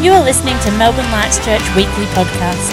You are listening to Melbourne Lights Church Weekly Podcast.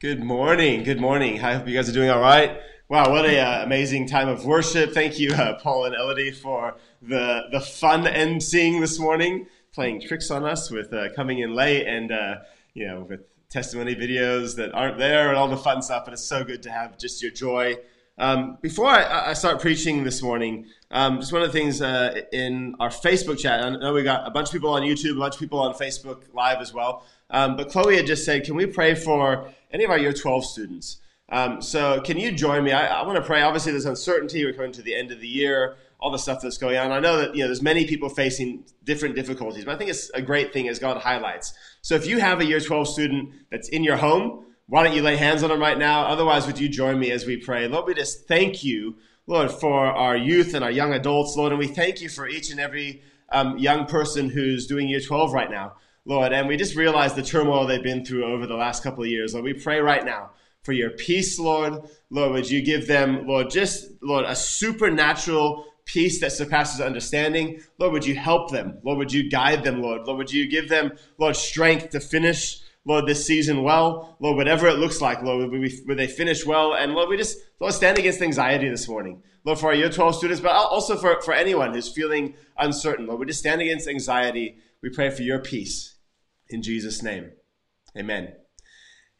Good morning. Good morning. I hope you guys are doing all right. Wow, what a uh, amazing time of worship! Thank you, uh, Paul and Elodie, for the the fun emceeing this morning, playing tricks on us with uh, coming in late and uh, you know with testimony videos that aren't there and all the fun stuff. But it's so good to have just your joy. Um, before I, I, start preaching this morning, um, just one of the things uh, in our Facebook chat. I know we got a bunch of people on YouTube, a bunch of people on Facebook Live as well. Um, but Chloe had just said, "Can we pray for any of our Year 12 students?" Um, so can you join me? I, I want to pray. Obviously, there's uncertainty. We're coming to the end of the year. All the stuff that's going on. I know that you know there's many people facing different difficulties, but I think it's a great thing as God highlights. So if you have a Year 12 student that's in your home, why don't you lay hands on them right now? Otherwise, would you join me as we pray? Lord, we just thank you, Lord, for our youth and our young adults, Lord, and we thank you for each and every um, young person who's doing Year 12 right now. Lord, and we just realize the turmoil they've been through over the last couple of years. Lord, we pray right now for your peace, Lord. Lord, would you give them, Lord, just, Lord, a supernatural peace that surpasses understanding. Lord, would you help them? Lord, would you guide them, Lord? Lord, would you give them, Lord, strength to finish, Lord, this season well? Lord, whatever it looks like, Lord, would, we, they finish well? And Lord, we just, Lord, stand against anxiety this morning. Lord, for our year 12 students, but also for, for anyone who's feeling uncertain. Lord, we just stand against anxiety. We pray for your peace in Jesus' name. Amen.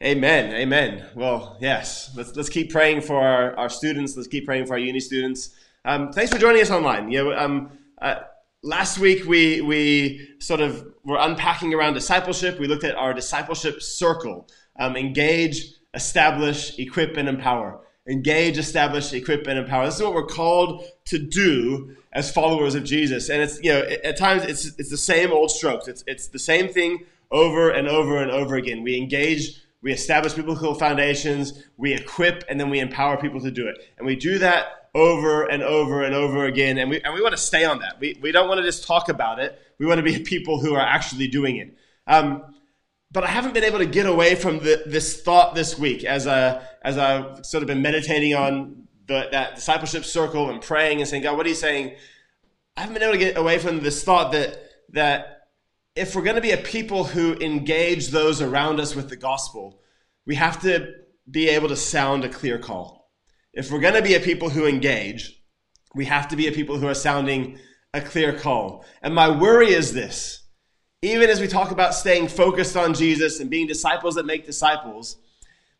Amen. Amen. Well, yes. Let's let's keep praying for our, our students. Let's keep praying for our uni students. Um, thanks for joining us online. Yeah, um, uh, last week we we sort of were unpacking around discipleship. We looked at our discipleship circle: um, engage, establish, equip, and empower. Engage, establish, equip, and empower. This is what we're called to do as followers of Jesus. And it's you know at times it's it's the same old strokes. It's it's the same thing over and over and over again. We engage we establish biblical foundations, we equip, and then we empower people to do it. And we do that over and over and over again. And we, and we want to stay on that. We, we don't want to just talk about it. We want to be people who are actually doing it. Um, but I haven't been able to get away from the, this thought this week as, I, as I've sort of been meditating on the, that discipleship circle and praying and saying, God, what are you saying? I haven't been able to get away from this thought that, that if we're going to be a people who engage those around us with the gospel, we have to be able to sound a clear call. If we're going to be a people who engage, we have to be a people who are sounding a clear call. And my worry is this even as we talk about staying focused on Jesus and being disciples that make disciples,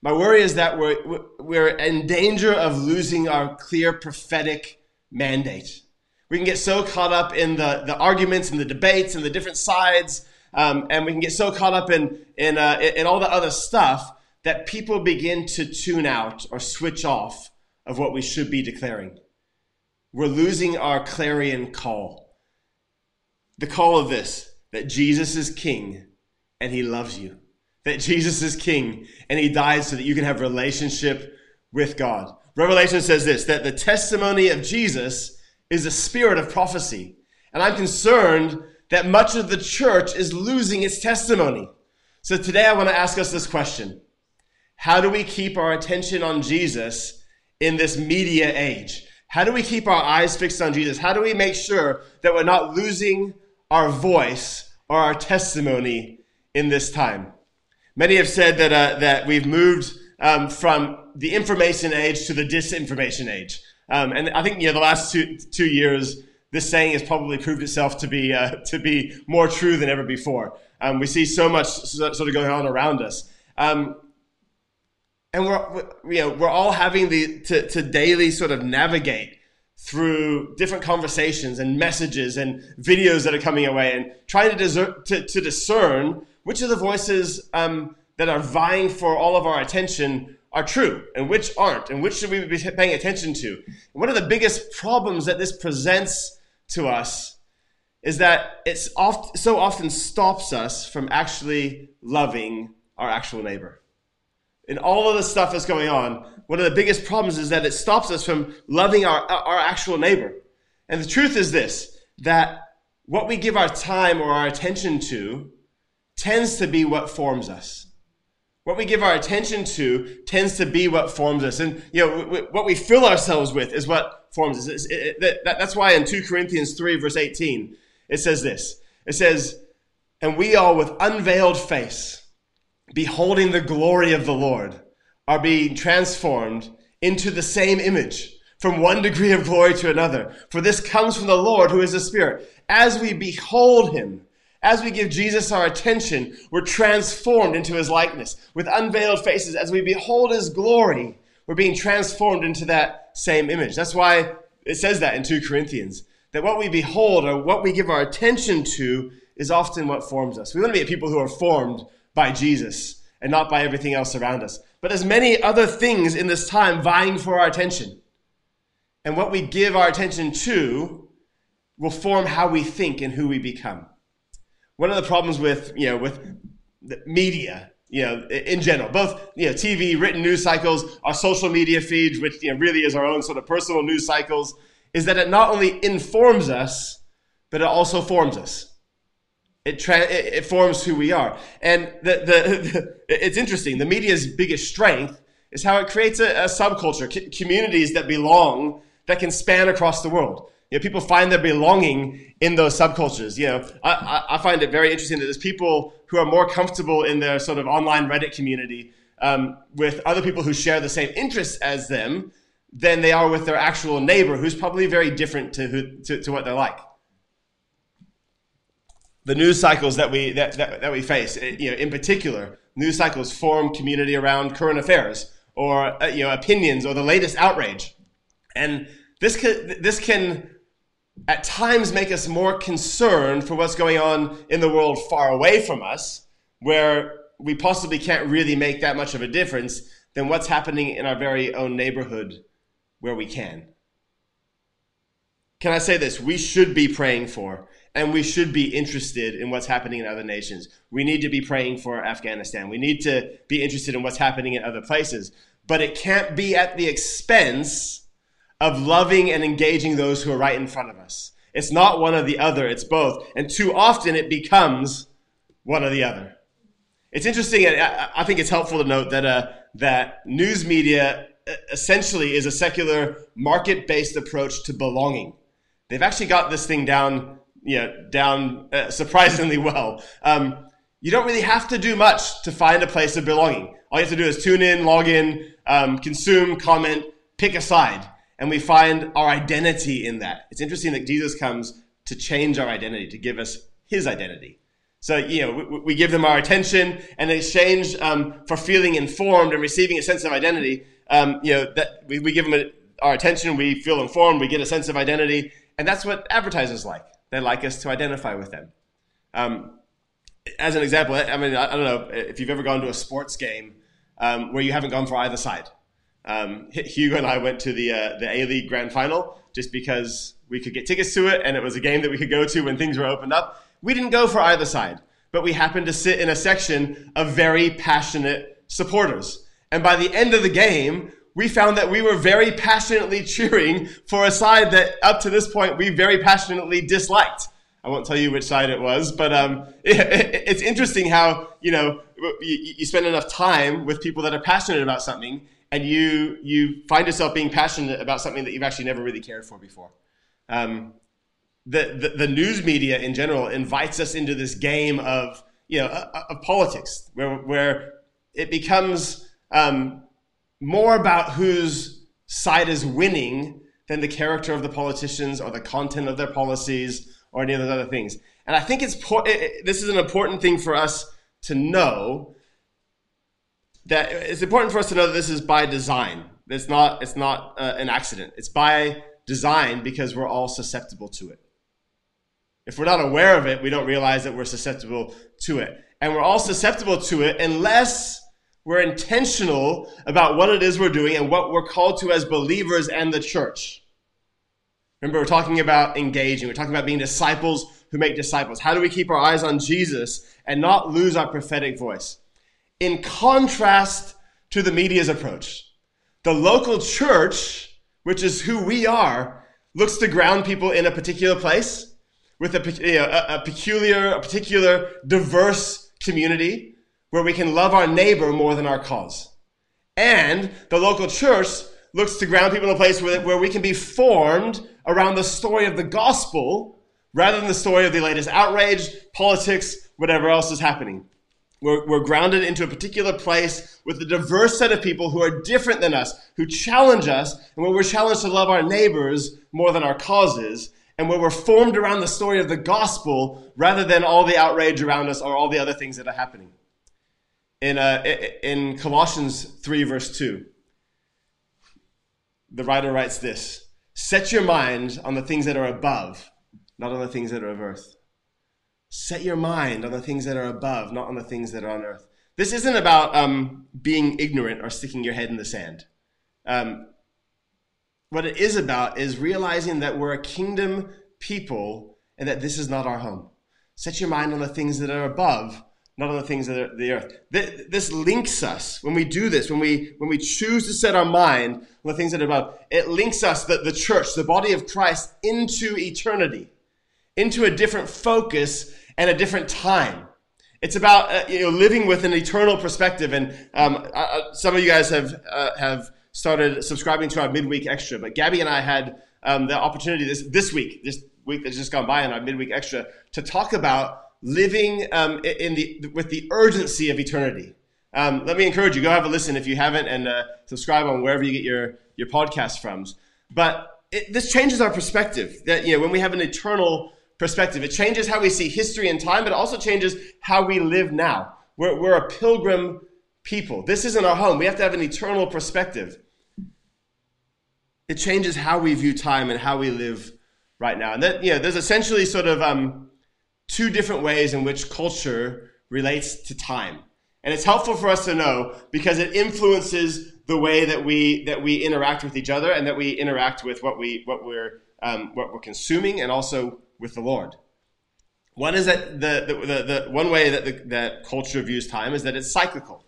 my worry is that we're, we're in danger of losing our clear prophetic mandate. We can get so caught up in the, the arguments and the debates and the different sides, um, and we can get so caught up in, in, uh, in all the other stuff that people begin to tune out or switch off of what we should be declaring. We're losing our clarion call. The call of this that Jesus is king and he loves you. That Jesus is king and he died so that you can have relationship with God. Revelation says this that the testimony of Jesus is a spirit of prophecy. And I'm concerned that much of the church is losing its testimony. So today I want to ask us this question. How do we keep our attention on Jesus in this media age? How do we keep our eyes fixed on Jesus? How do we make sure that we're not losing our voice or our testimony in this time? Many have said that, uh, that we've moved um, from the information age to the disinformation age. Um, and I think, yeah, the last two, two years, this saying has probably proved itself to be, uh, to be more true than ever before. Um, we see so much sort of going on around us. Um, and we're, you know, we're all having the, to, to daily sort of navigate through different conversations and messages and videos that are coming away and trying to, to, to discern which of the voices um, that are vying for all of our attention are true and which aren't and which should we be paying attention to. And one of the biggest problems that this presents to us is that it's oft, so often stops us from actually loving our actual neighbor. In all of the stuff that's going on, one of the biggest problems is that it stops us from loving our, our actual neighbor. And the truth is this, that what we give our time or our attention to tends to be what forms us. What we give our attention to tends to be what forms us. And, you know, what we fill ourselves with is what forms us. It, it, that, that's why in 2 Corinthians 3, verse 18, it says this. It says, And we all with unveiled face, beholding the glory of the Lord, are being transformed into the same image from one degree of glory to another. For this comes from the Lord who is the Spirit. As we behold him, as we give Jesus our attention, we're transformed into his likeness. With unveiled faces, as we behold his glory, we're being transformed into that same image. That's why it says that in 2 Corinthians, that what we behold or what we give our attention to is often what forms us. We want to be people who are formed by Jesus and not by everything else around us. But there's many other things in this time vying for our attention. And what we give our attention to will form how we think and who we become one of the problems with you know with media you know in general both you know tv written news cycles our social media feeds which you know really is our own sort of personal news cycles is that it not only informs us but it also forms us it, tra- it forms who we are and the, the, the, it's interesting the media's biggest strength is how it creates a, a subculture c- communities that belong that can span across the world you know, people find their belonging in those subcultures. You know, I, I find it very interesting that there's people who are more comfortable in their sort of online Reddit community um, with other people who share the same interests as them than they are with their actual neighbor, who's probably very different to, who, to, to what they're like. The news cycles that we that, that, that we face, eh, you know, in particular, news cycles form community around current affairs or uh, you know opinions or the latest outrage, and this can this can at times make us more concerned for what's going on in the world far away from us, where we possibly can't really make that much of a difference, than what's happening in our very own neighborhood where we can. Can I say this? We should be praying for and we should be interested in what's happening in other nations. We need to be praying for Afghanistan. We need to be interested in what's happening in other places. But it can't be at the expense of loving and engaging those who are right in front of us. It's not one or the other, it's both. And too often it becomes one or the other. It's interesting, I think it's helpful to note that, uh, that news media uh, essentially is a secular market based approach to belonging. They've actually got this thing down, you know, down uh, surprisingly well. Um, you don't really have to do much to find a place of belonging. All you have to do is tune in, log in, um, consume, comment, pick a side and we find our identity in that. It's interesting that Jesus comes to change our identity, to give us his identity. So, you know, we, we give them our attention and in exchange um, for feeling informed and receiving a sense of identity, um, you know, that we, we give them a, our attention, we feel informed, we get a sense of identity, and that's what advertisers like. They like us to identify with them. Um, as an example, I mean, I, don't know if you've ever gone to a sports game um, where you haven't gone for either side. Um, Hugo and I went to the uh, the A League Grand Final just because we could get tickets to it, and it was a game that we could go to when things were opened up. We didn't go for either side, but we happened to sit in a section of very passionate supporters. And by the end of the game, we found that we were very passionately cheering for a side that up to this point we very passionately disliked. I won't tell you which side it was, but um, it, it, it's interesting how you know you, you spend enough time with people that are passionate about something, and you you find yourself being passionate about something that you've actually never really cared for before. Um, the, the, the news media in general invites us into this game of you know of politics where where it becomes um, more about whose side is winning than the character of the politicians or the content of their policies or any of those other things. And I think it's it, this is an important thing for us to know that it's important for us to know that this is by design. It's not it's not uh, an accident. It's by design because we're all susceptible to it. If we're not aware of it, we don't realize that we're susceptible to it. And we're all susceptible to it unless we're intentional about what it is we're doing and what we're called to as believers and the church. Remember, we're talking about engaging. We're talking about being disciples who make disciples. How do we keep our eyes on Jesus and not lose our prophetic voice? in contrast to the media's approach. The local church, which is who we are, looks to ground people in a particular place with a, you know, a, a peculiar, a particular diverse community where we can love our neighbor more than our cause. And the local church looks to ground people in a place where, where we can be formed around the story of the gospel rather than the story of the latest outrage, politics, whatever else is happening. We're, we're grounded into a particular place with a diverse set of people who are different than us, who challenge us, and where we're challenged to love our neighbors more than our causes, and where we're formed around the story of the gospel rather than all the outrage around us or all the other things that are happening. In, uh, in Colossians 3, verse 2, the writer writes this Set your mind on the things that are above, not on the things that are of earth. Set your mind on the things that are above, not on the things that are on earth. This isn't about um, being ignorant or sticking your head in the sand. Um, what it is about is realizing that we're a kingdom people and that this is not our home. Set your mind on the things that are above, not on the things are the earth. This links us when we do this, when we when we choose to set our mind on the things that are above. It links us, the, the church, the body of Christ, into eternity, into a different focus and a different time. It's about uh, you know living with an eternal perspective. And um, uh, some of you guys have uh, have started subscribing to our midweek extra. But Gabby and I had um, the opportunity this this week, this week that's just gone by, in our midweek extra, to talk about living um, in the with the urgency of eternity. Um, let me encourage you go have a listen if you haven't, and uh, subscribe on wherever you get your your podcast from. But it, this changes our perspective. That you know when we have an eternal perspective, it changes how we see history and time, but it also changes how we live now. We're, we're a pilgrim people. This isn't our home. We have to have an eternal perspective. It changes how we view time and how we live right now. And that, you know, there's essentially sort of um, two different ways in which culture relates to time. And it's helpful for us to know because it influences the way that we that we interact with each other and that we interact with what we what we're um, what we're consuming and also with the Lord. One is that the the, the, the one way that the, that culture views time is that it's cyclical.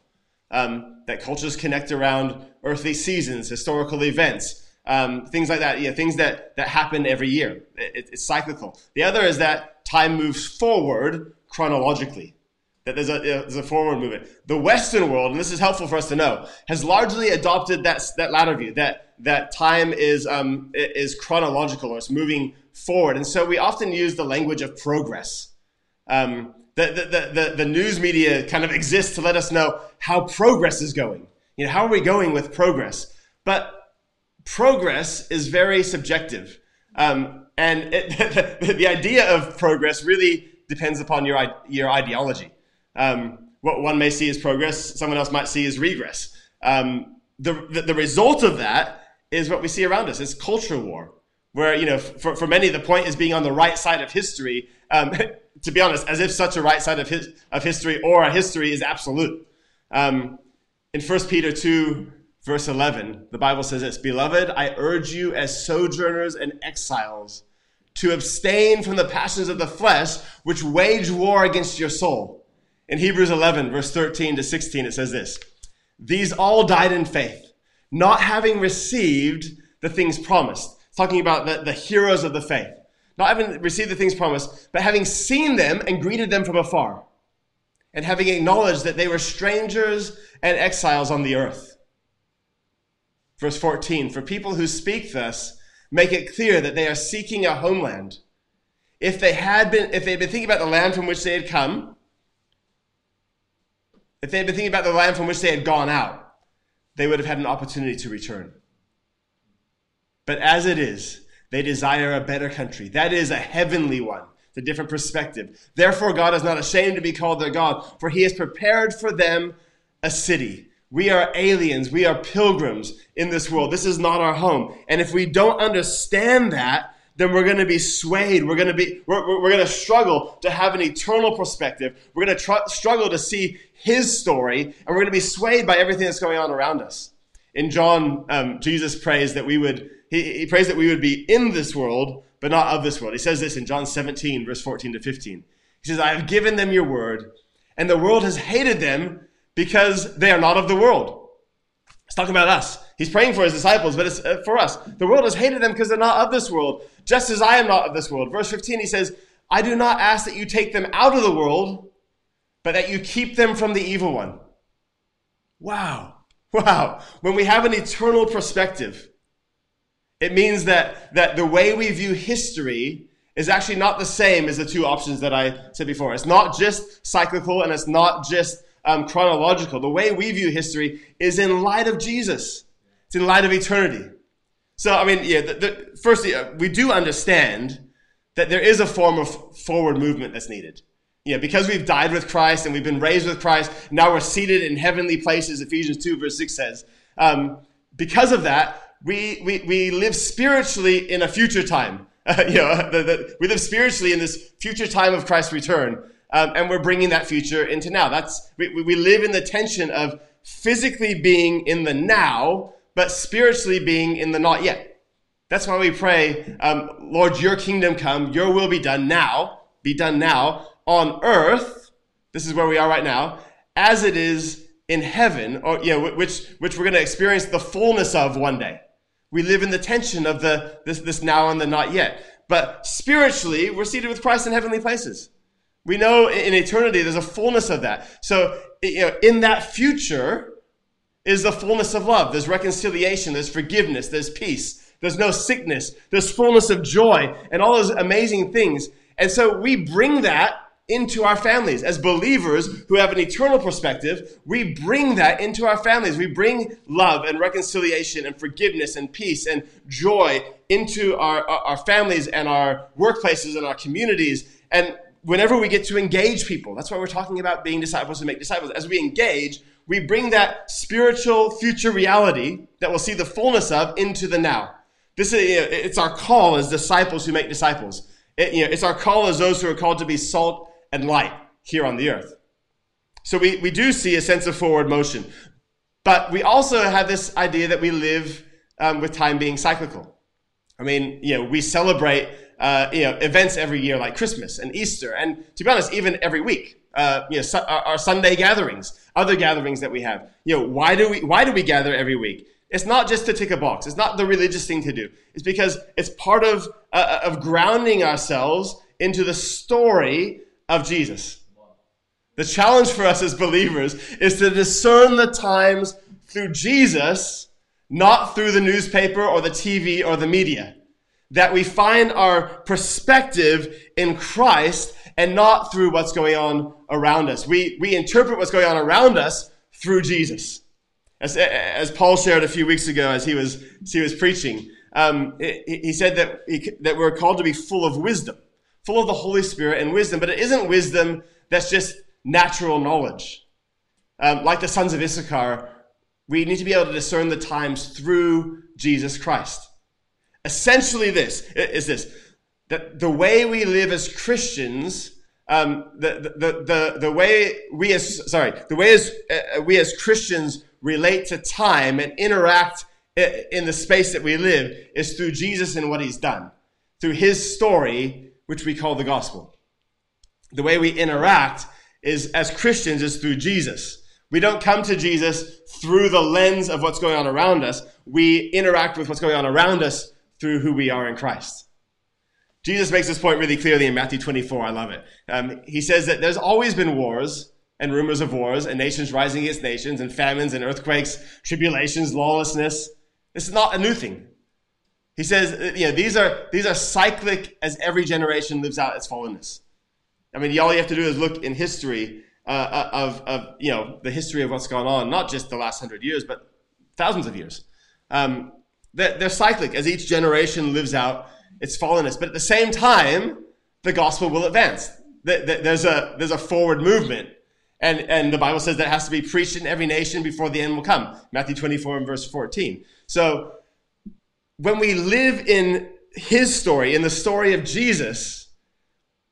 Um, that cultures connect around earthly seasons, historical events, um, things like that, yeah, things that, that happen every year. It, it's cyclical. The other is that time moves forward chronologically, that there's a, there's a forward movement. The Western world, and this is helpful for us to know, has largely adopted that, that latter view, that, that time is, um, is chronological or it's moving forward. And so we often use the language of progress. Um, the, the, the, the, news media kind of exists to let us know how progress is going. You know, how are we going with progress? But progress is very subjective. Um, and it, the, the, idea of progress really depends upon your, your ideology. Um, what one may see as progress, someone else might see as regress. Um, the, the, the, result of that is what we see around us. It's culture war, where, you know, for, for many, the point is being on the right side of history. Um, to be honest, as if such a right side of, his, of history or a history is absolute. Um, in 1 Peter 2, verse 11, the Bible says this Beloved, I urge you as sojourners and exiles to abstain from the passions of the flesh, which wage war against your soul. In Hebrews 11, verse 13 to 16, it says this These all died in faith, not having received the things promised. It's talking about the, the heroes of the faith. Not having received the things promised, but having seen them and greeted them from afar, and having acknowledged that they were strangers and exiles on the earth. Verse 14 For people who speak thus make it clear that they are seeking a homeland. If they had been, if they had been thinking about the land from which they had come, if they had been thinking about the land from which they had gone out, they would have had an opportunity to return. But as it is, they desire a better country. That is a heavenly one. A different perspective. Therefore, God is not ashamed to be called their God, for he has prepared for them a city. We are aliens. We are pilgrims in this world. This is not our home. And if we don't understand that, then we're going to be swayed. We're going to be, we're, we're going to struggle to have an eternal perspective. We're going to tr- struggle to see his story, and we're going to be swayed by everything that's going on around us. In John, um, Jesus prays that we would, he, he prays that we would be in this world, but not of this world. He says this in John 17, verse 14 to 15. He says, I have given them your word, and the world has hated them because they are not of the world. He's talking about us. He's praying for his disciples, but it's uh, for us. The world has hated them because they're not of this world, just as I am not of this world. Verse 15, he says, I do not ask that you take them out of the world, but that you keep them from the evil one. Wow. Wow. When we have an eternal perspective, it means that, that the way we view history is actually not the same as the two options that I said before. It's not just cyclical and it's not just um, chronological. The way we view history is in light of Jesus. It's in light of eternity. So, I mean, yeah, the, the, firstly, uh, we do understand that there is a form of forward movement that's needed. Yeah, because we've died with Christ and we've been raised with Christ, now we're seated in heavenly places, Ephesians 2, verse 6 says. Um, because of that, we, we, we live spiritually in a future time. Uh, you know, the, the, we live spiritually in this future time of Christ's return, um, and we're bringing that future into now. That's we, we live in the tension of physically being in the now, but spiritually being in the not yet. That's why we pray, um, Lord, your kingdom come, your will be done now, be done now on earth. This is where we are right now, as it is in heaven, or know, which which we're going to experience the fullness of one day. We live in the tension of the this this now and the not yet. But spiritually, we're seated with Christ in heavenly places. We know in eternity there's a fullness of that. So you know, in that future, is the fullness of love. There's reconciliation, there's forgiveness, there's peace, there's no sickness, there's fullness of joy, and all those amazing things. And so we bring that into our families. As believers who have an eternal perspective, we bring that into our families. We bring love and reconciliation and forgiveness and peace and joy into our, our families and our workplaces and our communities. And whenever we get to engage people, that's why we're talking about being disciples and make disciples. As we engage, we bring that spiritual future reality that we'll see the fullness of into the now. This is, it's our call as disciples who make disciples. It, you know, it's our call as those who are called to be salt and light here on the earth. So we, we do see a sense of forward motion. But we also have this idea that we live um, with time being cyclical. I mean, you know, we celebrate uh, you know, events every year like Christmas and Easter, and to be honest, even every week. Uh, you know, su- our, our Sunday gatherings other gatherings that we have. You know, why do we why do we gather every week? It's not just to tick a box. It's not the religious thing to do. It's because it's part of uh, uh, of grounding ourselves into the story of Jesus. The challenge for us as believers is to discern the times through Jesus, not through the newspaper or the TV or the media. That we find our perspective in Christ and not through what's going on around us. We, we interpret what's going on around us through Jesus. As, as Paul shared a few weeks ago as he was, as he was preaching, um, he, he said that, he, that we're called to be full of wisdom, full of the Holy Spirit and wisdom, but it isn't wisdom that's just natural knowledge. Um, like the sons of Issachar, we need to be able to discern the times through Jesus Christ. Essentially, this is this that the way we live as Christians, um, the, the, the, the way we as, sorry, the way as, uh, we as Christians relate to time and interact in the space that we live is through Jesus and what he's done, through his story, which we call the gospel. The way we interact is as Christians is through Jesus. We don't come to Jesus through the lens of what's going on around us. We interact with what's going on around us through who we are in Christ. Jesus makes this point really clearly in Matthew 24. I love it. Um, he says that there's always been wars and rumors of wars and nations rising against nations and famines and earthquakes, tribulations, lawlessness. This is not a new thing. He says, uh, you know, these are, these are cyclic as every generation lives out its fallenness. I mean, all you have to do is look in history uh, uh, of, of, you know, the history of what's gone on, not just the last hundred years, but thousands of years. Um, they're, they're cyclic as each generation lives out its fallenness. But at the same time, the gospel will advance. There's a, there's a forward movement. And, and the Bible says that has to be preached in every nation before the end will come. Matthew 24 and verse 14. So when we live in his story, in the story of Jesus,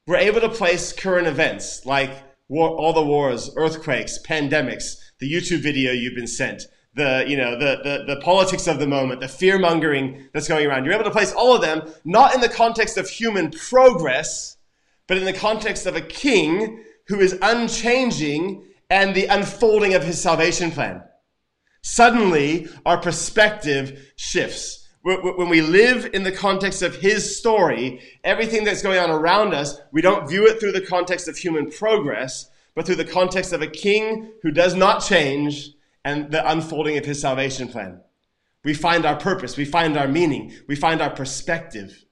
we're able to place current events like war, all the wars, earthquakes, pandemics, the YouTube video you've been sent, the, you know, the, the, the politics of the moment, the fear mongering that's going around. You're able to place all of them not in the context of human progress, but in the context of a king who is unchanging and the unfolding of his salvation plan. Suddenly, our perspective shifts. When we live in the context of his story, everything that's going on around us, we don't view it through the context of human progress, but through the context of a king who does not change and the unfolding of his salvation plan. We find our purpose, we find our meaning, we find our perspective.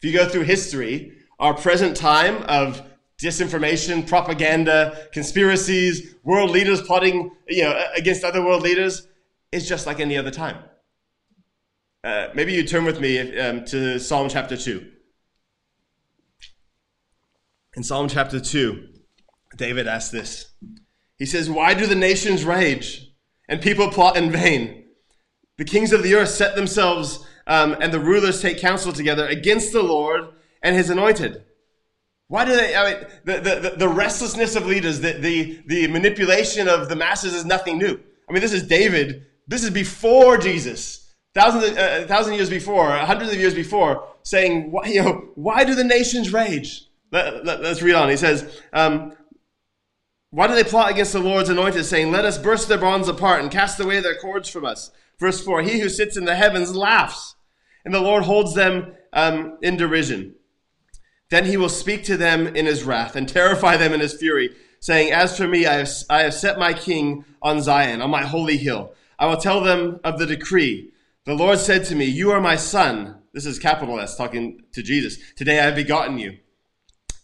If you go through history, our present time of disinformation, propaganda, conspiracies, world leaders plotting you know, against other world leaders is just like any other time. Uh, maybe you turn with me um, to Psalm chapter 2. In Psalm chapter 2, David asks this. He says, Why do the nations rage and people plot in vain? The kings of the earth set themselves um, and the rulers take counsel together against the Lord and his anointed. Why do they, I mean, the, the, the restlessness of leaders, the, the, the manipulation of the masses is nothing new. I mean, this is David. This is before Jesus. Thousands, of, uh, thousand years before, hundreds of years before, saying, why, you know, why do the nations rage? Let, let, us read on. He says, um, why do they plot against the Lord's anointed, saying, Let us burst their bonds apart and cast away their cords from us? Verse 4 He who sits in the heavens laughs, and the Lord holds them um, in derision. Then he will speak to them in his wrath and terrify them in his fury, saying, As for me, I have, I have set my king on Zion, on my holy hill. I will tell them of the decree. The Lord said to me, You are my son. This is capital S talking to Jesus. Today I have begotten you.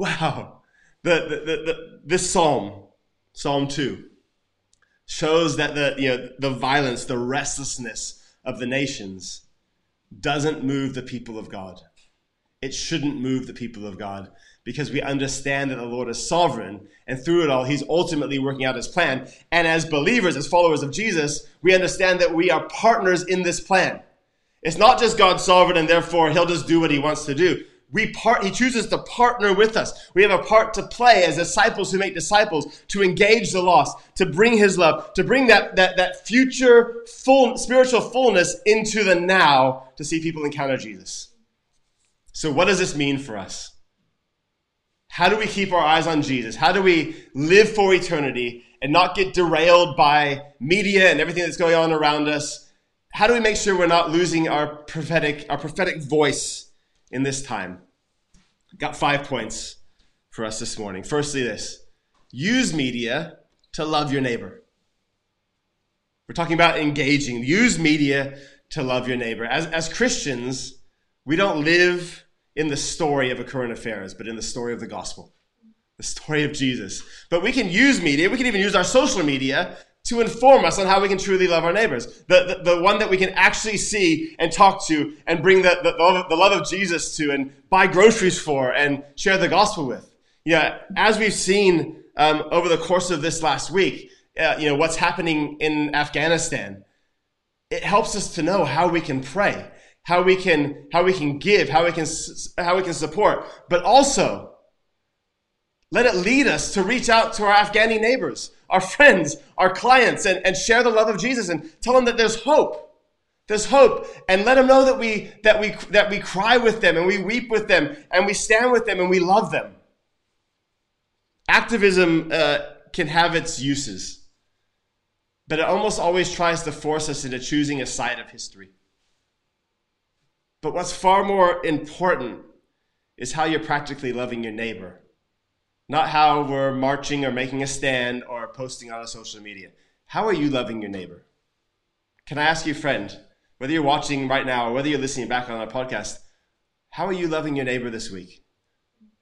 Wow. The, the, the, the, this psalm, Psalm 2, shows that the, you know, the violence, the restlessness of the nations doesn't move the people of God. It shouldn't move the people of God because we understand that the Lord is sovereign and through it all, He's ultimately working out His plan. And as believers, as followers of Jesus, we understand that we are partners in this plan. It's not just God's sovereign and therefore He'll just do what He wants to do. We part, He chooses to partner with us. We have a part to play as disciples who make disciples to engage the lost, to bring His love, to bring that, that, that future full, spiritual fullness into the now to see people encounter Jesus. So, what does this mean for us? How do we keep our eyes on Jesus? How do we live for eternity and not get derailed by media and everything that's going on around us? How do we make sure we're not losing our prophetic, our prophetic voice in this time? Got five points for us this morning. Firstly, this use media to love your neighbor. We're talking about engaging. Use media to love your neighbor. As, as Christians, we don't live in the story of a current affairs, but in the story of the gospel, the story of Jesus. But we can use media, we can even use our social media to inform us on how we can truly love our neighbors. The, the, the one that we can actually see and talk to and bring the, the, the, love of Jesus to and buy groceries for and share the gospel with. Yeah, as we've seen um, over the course of this last week, uh, you know, what's happening in Afghanistan, it helps us to know how we can pray how we can, how we can give, how we can, how we can support, but also let it lead us to reach out to our Afghani neighbors, our friends, our clients, and, and share the love of Jesus and tell them that there's hope. There's hope. And let them know that we, that we, that we cry with them and we weep with them and we stand with them and we love them. Activism uh, can have its uses, but it almost always tries to force us into choosing a side of history. But what's far more important is how you're practically loving your neighbor, not how we're marching or making a stand or posting on a social media. How are you loving your neighbor? Can I ask you, friend, whether you're watching right now or whether you're listening back on our podcast, how are you loving your neighbor this week?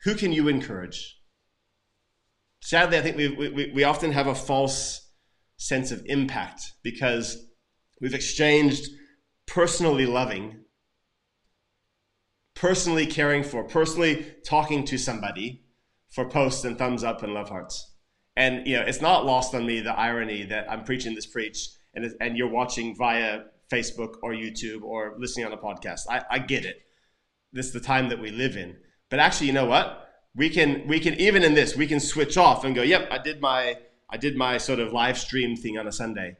Who can you encourage? Sadly, I think we, we, we often have a false sense of impact because we've exchanged personally loving personally caring for, personally talking to somebody for posts and thumbs up and love hearts. And you know, it's not lost on me the irony that I'm preaching this preach and, and you're watching via Facebook or YouTube or listening on a podcast. I, I get it. This is the time that we live in. But actually, you know what? we can we can even in this we can switch off and go, yep, I did my I did my sort of live stream thing on a Sunday,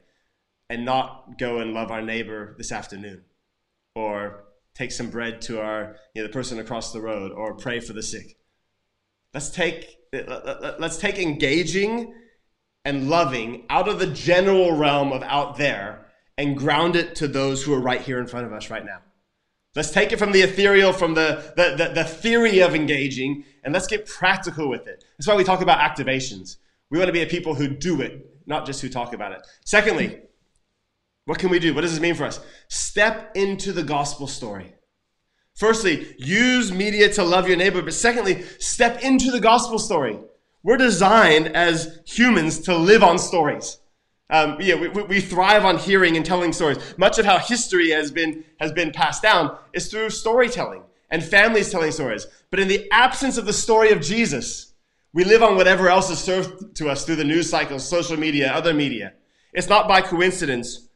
and not go and love our neighbor this afternoon, or take some bread to our you know, the person across the road, or pray for the sick. Let's take let's take engaging and loving out of the general realm of out there and ground it to those who are right here in front of us right now. Let's take it from the ethereal, from the, the, the, the, theory of engaging, and let's get practical with it. That's why we talk about activations. We want to be a people who do it, not just who talk about it. Secondly, what can we do? What does this mean for us? Step into the gospel story. Firstly, use media to love your neighbor, but secondly, step into the gospel story. We're designed as humans to live on stories. Um, yeah, we, we thrive on hearing and telling stories. Much of how history has been, has been passed down is through storytelling and families telling stories. But in the absence of the story of Jesus, we live on whatever else is served to us through the news cycles, social media, other media. It's not by coincidence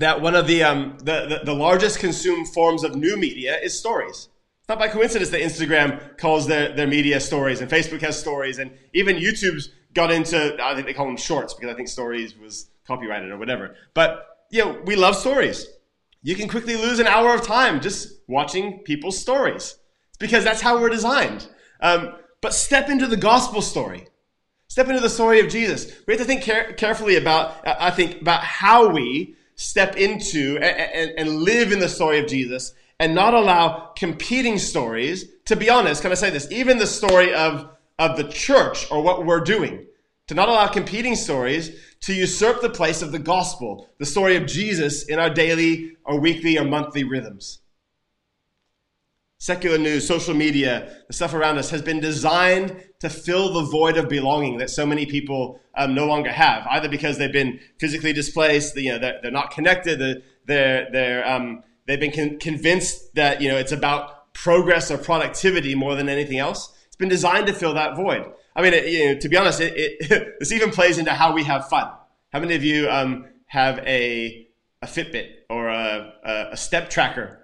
that one of the, um, the, the, the largest consumed forms of new media is stories. It's not by coincidence that Instagram calls their, their media stories and Facebook has stories and even YouTube's got into, I think they call them shorts because I think stories was copyrighted or whatever. But, you know, we love stories. You can quickly lose an hour of time just watching people's stories. It's because that's how we're designed. Um, but step into the gospel story. Step into the story of Jesus. We have to think care- carefully about, I think, about how we step into and, and, and live in the story of Jesus and not allow competing stories. To be honest, can I say this? Even the story of of the church or what we're doing. To not allow competing stories to usurp the place of the gospel, the story of Jesus in our daily or weekly or monthly rhythms. Secular news, social media, the stuff around us has been designed to fill the void of belonging that so many people um, no longer have, either because they've been physically displaced, you know, they're, they're not connected, they're, they're, um, they've been con- convinced that, you know, it's about progress or productivity more than anything else It's been designed to fill that void. I mean, it, you know, to be honest, it, it, this even plays into how we have fun. How many of you um, have a, a Fitbit or a, a, a, step tracker?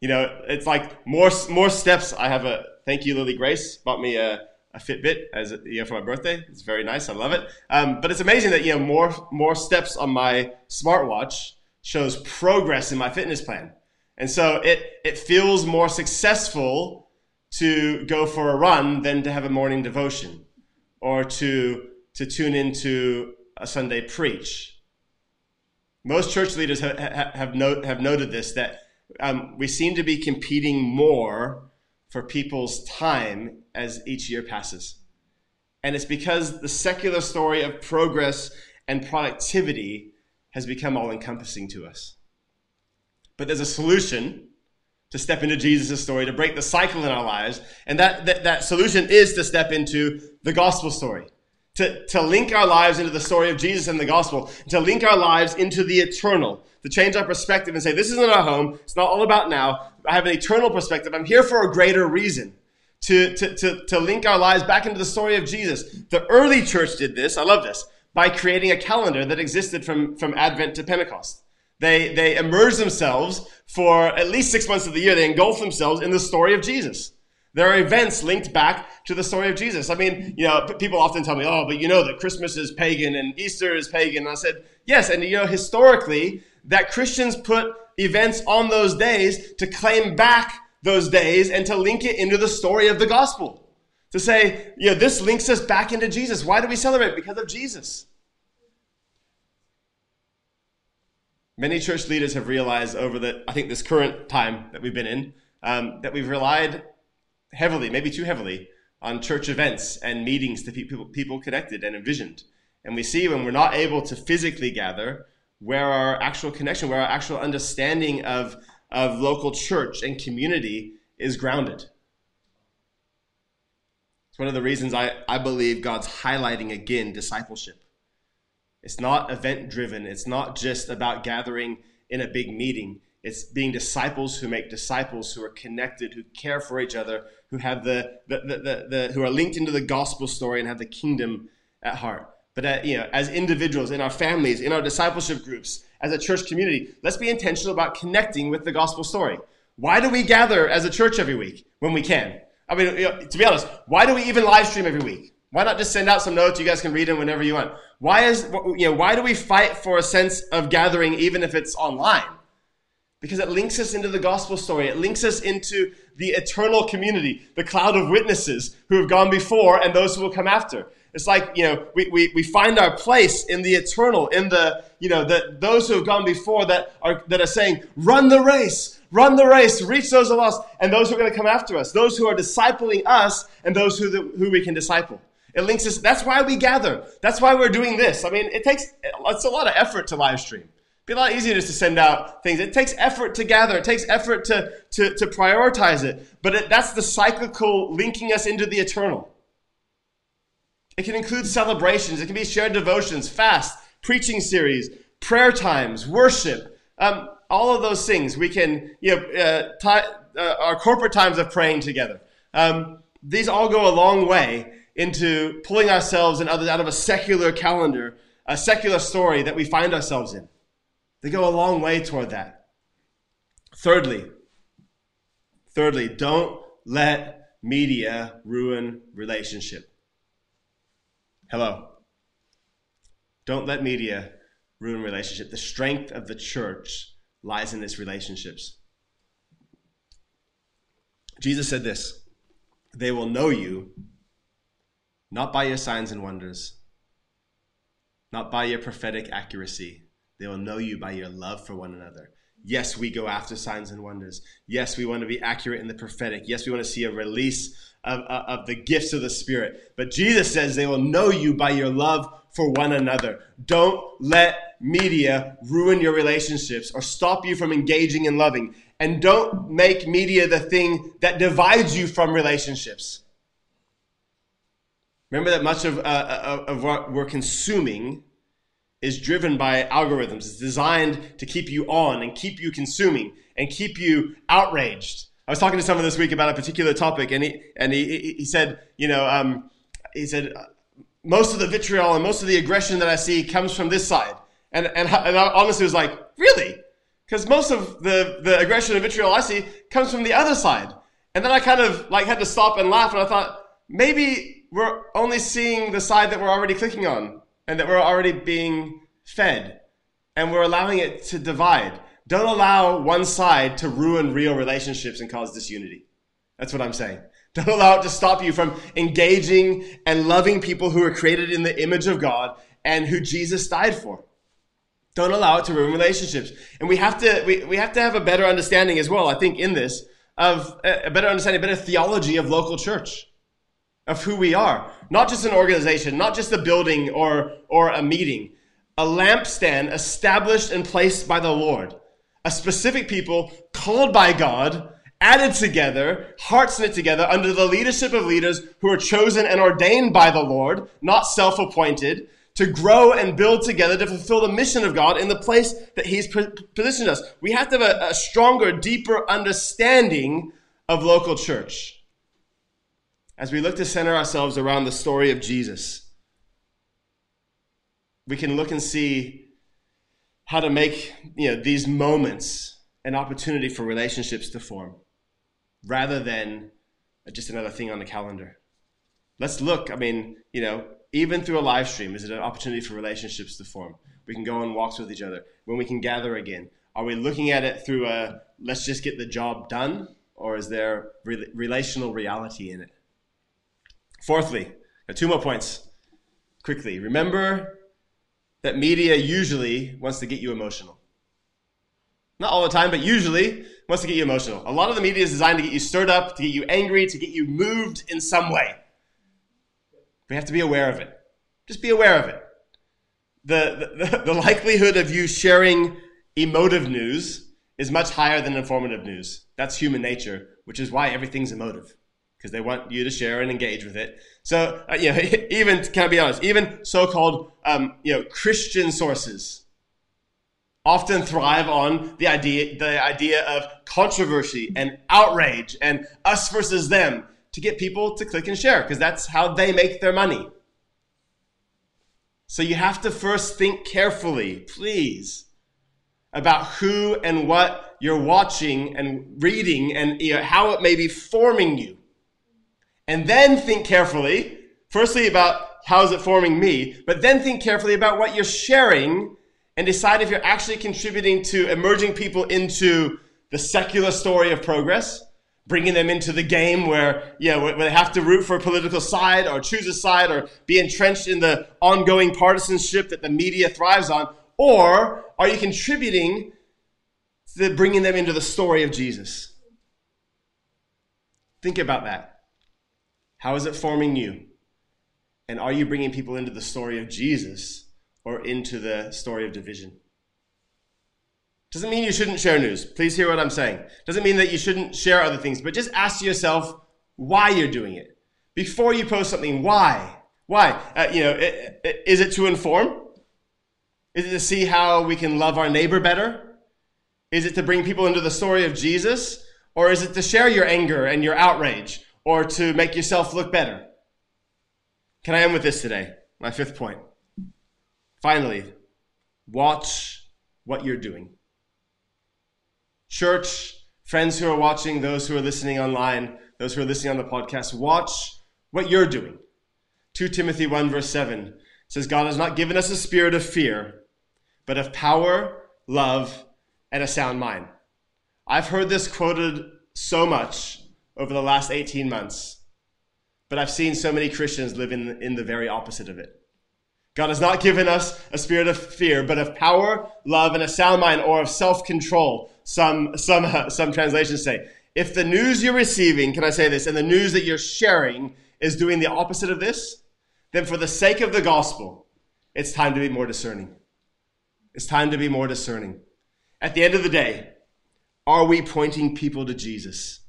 You know, it's like more more steps. I have a thank you, Lily Grace, bought me a, a Fitbit as you know, for my birthday. It's very nice. I love it. Um, but it's amazing that you know more more steps on my smartwatch shows progress in my fitness plan, and so it it feels more successful to go for a run than to have a morning devotion or to, to tune into a Sunday preach. Most church leaders have, have, note, have noted this that um, we seem to be competing more for people's time as each year passes. And it's because the secular story of progress and productivity has become all encompassing to us. But there's a solution to step into Jesus' story, to break the cycle in our lives. And that, that, that solution is to step into the gospel story. To, to link our lives into the story of Jesus and the gospel, to link our lives into the eternal, to change our perspective and say, this isn't our home. It's not all about now. I have an eternal perspective. I'm here for a greater reason. To, to, to, to link our lives back into the story of Jesus. The early church did this. I love this by creating a calendar that existed from, from Advent to Pentecost. They, they immerse themselves for at least six months of the year. They engulf themselves in the story of Jesus. There are events linked back to the story of Jesus. I mean, you know, people often tell me, oh, but you know that Christmas is pagan and Easter is pagan. And I said, yes. And, you know, historically, that Christians put events on those days to claim back those days and to link it into the story of the gospel. To say, you know, this links us back into Jesus. Why do we celebrate? Because of Jesus. Many church leaders have realized over the, I think, this current time that we've been in, um, that we've relied heavily, maybe too heavily, on church events and meetings to people, people connected and envisioned. And we see when we're not able to physically gather, where our actual connection, where our actual understanding of, of local church and community is grounded. It's one of the reasons I, I believe God's highlighting again discipleship. It's not event driven. It's not just about gathering in a big meeting. It's being disciples who make disciples who are connected, who care for each other, who have the, the, the, the, who are linked into the gospel story and have the kingdom at heart. But uh, you know, as individuals, in our families, in our discipleship groups, as a church community, let's be intentional about connecting with the gospel story. Why do we gather as a church every week when we can? I mean, you know, to be honest, why do we even live stream every week? Why not just send out some notes? You guys can read them whenever you want. Why is, you know, why do we fight for a sense of gathering even if it's online? Because it links us into the gospel story. It links us into the eternal community, the cloud of witnesses who have gone before and those who will come after. It's like, you know, we, we, we find our place in the eternal, in the, you know, the, those who have gone before that are, that are saying, run the race, run the race, reach those of us, and those who are going to come after us, those who are discipling us, and those who, the, who we can disciple. It links us. That's why we gather. That's why we're doing this. I mean, it takes, it's a lot of effort to live stream. Be a lot easier just to send out things. It takes effort to gather. It takes effort to, to, to prioritize it. But it, that's the cyclical linking us into the eternal. It can include celebrations. It can be shared devotions, fast, preaching series, prayer times, worship, um, all of those things. We can, you know, uh, tie, uh, our corporate times of praying together. Um, these all go a long way into pulling ourselves and others out of a secular calendar, a secular story that we find ourselves in. They go a long way toward that. Thirdly, thirdly, don't let media ruin relationship. Hello. Don't let media ruin relationship. The strength of the church lies in its relationships. Jesus said this They will know you not by your signs and wonders, not by your prophetic accuracy. They will know you by your love for one another. Yes, we go after signs and wonders. Yes, we want to be accurate in the prophetic. Yes, we want to see a release of, of, the gifts of the Spirit. But Jesus says they will know you by your love for one another. Don't let media ruin your relationships or stop you from engaging and loving. And don't make media the thing that divides you from relationships. Remember that much of, uh, uh of what we're consuming is driven by algorithms. It's designed to keep you on and keep you consuming and keep you outraged I was talking to someone this week about a particular topic, and he and he he said, you know, um, he said most of the vitriol and most of the aggression that I see comes from this side, and and, and I honestly was like, really? Because most of the the aggression and vitriol I see comes from the other side, and then I kind of like had to stop and laugh, and I thought maybe we're only seeing the side that we're already clicking on, and that we're already being fed, and we're allowing it to divide. Don't allow one side to ruin real relationships and cause disunity. That's what I'm saying. Don't allow it to stop you from engaging and loving people who are created in the image of God and who Jesus died for. Don't allow it to ruin relationships. And we have to, we, we have to have a better understanding as well, I think, in this, of a better understanding, a better theology of local church, of who we are. Not just an organization, not just a building or, or a meeting. A lampstand established and placed by the Lord a specific people called by God, added together, hearts knit together under the leadership of leaders who are chosen and ordained by the Lord, not self appointed, to grow and build together to fulfill the mission of God in the place that He's positioned us. We have to have a, a stronger, deeper understanding of local church as we look to center ourselves around the story of Jesus. We can look and see how to make you know these moments an opportunity for relationships to form rather than just another thing on the calendar. Let's look i mean you know even through a live stream is it an opportunity for relationships to form? We can go on walks with each other. When we can gather again are we looking at it through a let's just get the job done or is there re- relational reality in it fourthly two more points quickly remember that media usually wants to get you emotional. Not all the time, but usually wants to get you emotional. A lot of the media is designed to get you stirred up, to get you angry, to get you moved in some way. We have to be aware of it. Just be aware of it. The, the, the likelihood of you sharing emotive news is much higher than informative news. That's human nature, which is why everything's emotive because they want you to share and engage with it. So, uh, you know, even can I be honest, even so-called um, you know Christian sources often thrive on the idea the idea of controversy and outrage and us versus them to get people to click and share because that's how they make their money. So you have to first think carefully, please, about who and what you're watching and reading and you know, how it may be forming you. And then think carefully, firstly about how is it forming me, but then think carefully about what you're sharing and decide if you're actually contributing to emerging people into the secular story of progress, bringing them into the game where, know, where they have to root for a political side or choose a side or be entrenched in the ongoing partisanship that the media thrives on, or are you contributing to bringing them into the story of Jesus? Think about that. How is it forming you? And are you bringing people into the story of Jesus or into the story of division? Doesn't mean you shouldn't share news. Please hear what I'm saying. Doesn't mean that you shouldn't share other things, but just ask yourself why you're doing it. Before you post something, why? Why? Uh, you know, it, it, is it to inform? Is it to see how we can love our neighbor better? Is it to bring people into the story of Jesus? Or is it to share your anger and your outrage or to make yourself look better? Can I end with this today? My fifth point. Finally, watch what you're doing. Church, friends who are watching, those who are listening online, those who are listening on the podcast, watch what you're doing. 2 Timothy 1 verse 7 says, God has not given us a spirit of fear, but of power, love, and a sound mind. I've heard this quoted so much over the last 18 months, but I've seen so many Christians live in, in the very opposite of it. God has not given us a spirit of fear, but of power, love, and a sound mind, or of self control. Some, some, uh, some translations say. If the news you're receiving, can I say this, and the news that you're sharing is doing the opposite of this, then for the sake of the gospel, it's time to be more discerning. It's time to be more discerning. At the end of the day, are we pointing people to Jesus?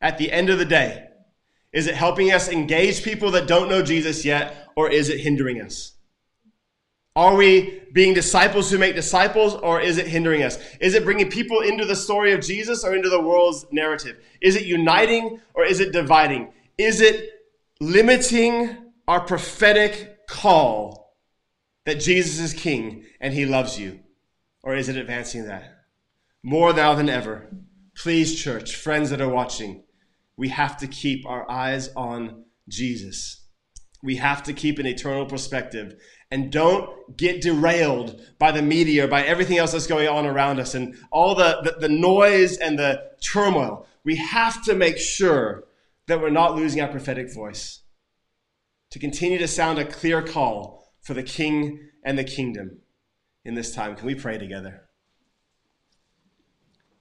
At the end of the day, is it helping us engage people that don't know Jesus yet, or is it hindering us? Are we being disciples who make disciples, or is it hindering us? Is it bringing people into the story of Jesus or into the world's narrative? Is it uniting or is it dividing? Is it limiting our prophetic call that Jesus is king and he loves you? Or is it advancing that? More now than ever, please, church, friends that are watching, we have to keep our eyes on Jesus. We have to keep an eternal perspective and don't get derailed by the media by everything else that's going on around us and all the, the, the, noise and the turmoil. We have to make sure that we're not losing our prophetic voice. To continue to sound a clear call for the King and the kingdom in this time. Can we pray together?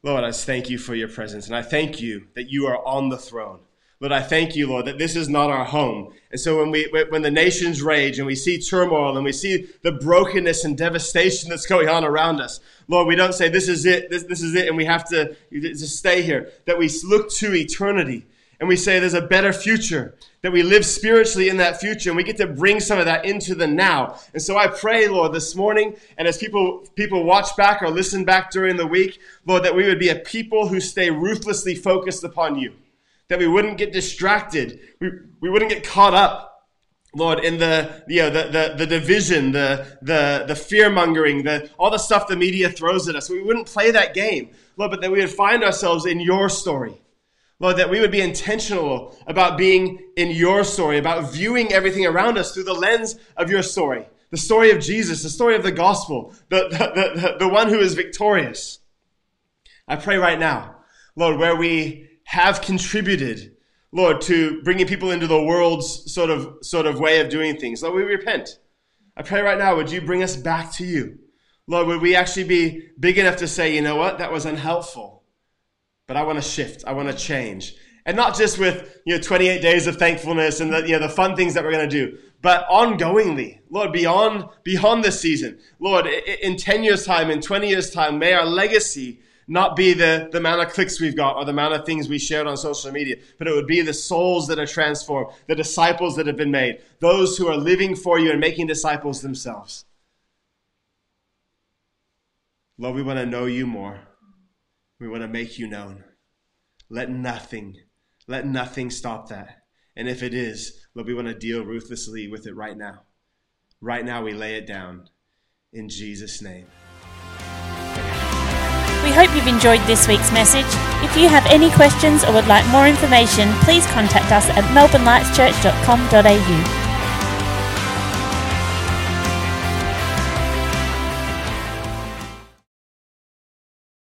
Lord, I just thank you for your presence, and I thank you that you are on the throne. Lord, I thank you, Lord, that this is not our home. And so when we, when the nations rage and we see turmoil and we see the brokenness and devastation that's going on around us, Lord, we don't say, this is it, this, this is it, and we have to just stay here. That we look to eternity and we say there's a better future, that we live spiritually in that future, and we get to bring some of that into the now. And so I pray, Lord, this morning, and as people, people watch back or listen back during the week, Lord, that we would be a people who stay ruthlessly focused upon you that we wouldn't get distracted. We, we wouldn't get caught up. Lord, in the, you know, the, the, the division, the, the, the fear mongering, the, all the stuff the media throws at us. We wouldn't play that game. Lord, but that we would find ourselves in your story. Lord, that we would be intentional about being in your story, about viewing everything around us through the lens of your story. The story of Jesus, the story of the gospel, the, the, the, the one who is victorious. I pray right now, Lord, where we have contributed, Lord, to bringing people into the world's sort of, sort of way of doing things. Lord, we repent. I pray right now, would you bring us back to you? Lord, would we actually be big enough to say, you know what, that was unhelpful, but I want to shift, I want to change. And not just with, you know, 28 days of thankfulness and the, you know, the fun things that we're going to do, but ongoingly, Lord, beyond, beyond this season. Lord, in 10 years' time, in 20 years' time, may our legacy not be the, the amount of clicks we've got or the amount of things we shared on social media, but it would be the souls that are transformed, the disciples that have been made, those who are living for you and making disciples themselves. Lord, we want to know you more. We want to make you known. Let nothing, let nothing stop that. And if it is, Lord, we want to deal ruthlessly with it right now. Right now, we lay it down in Jesus' name. We hope you've enjoyed this week's message. If you have any questions or would like more information, please contact us at melbournelightschurch.com.au.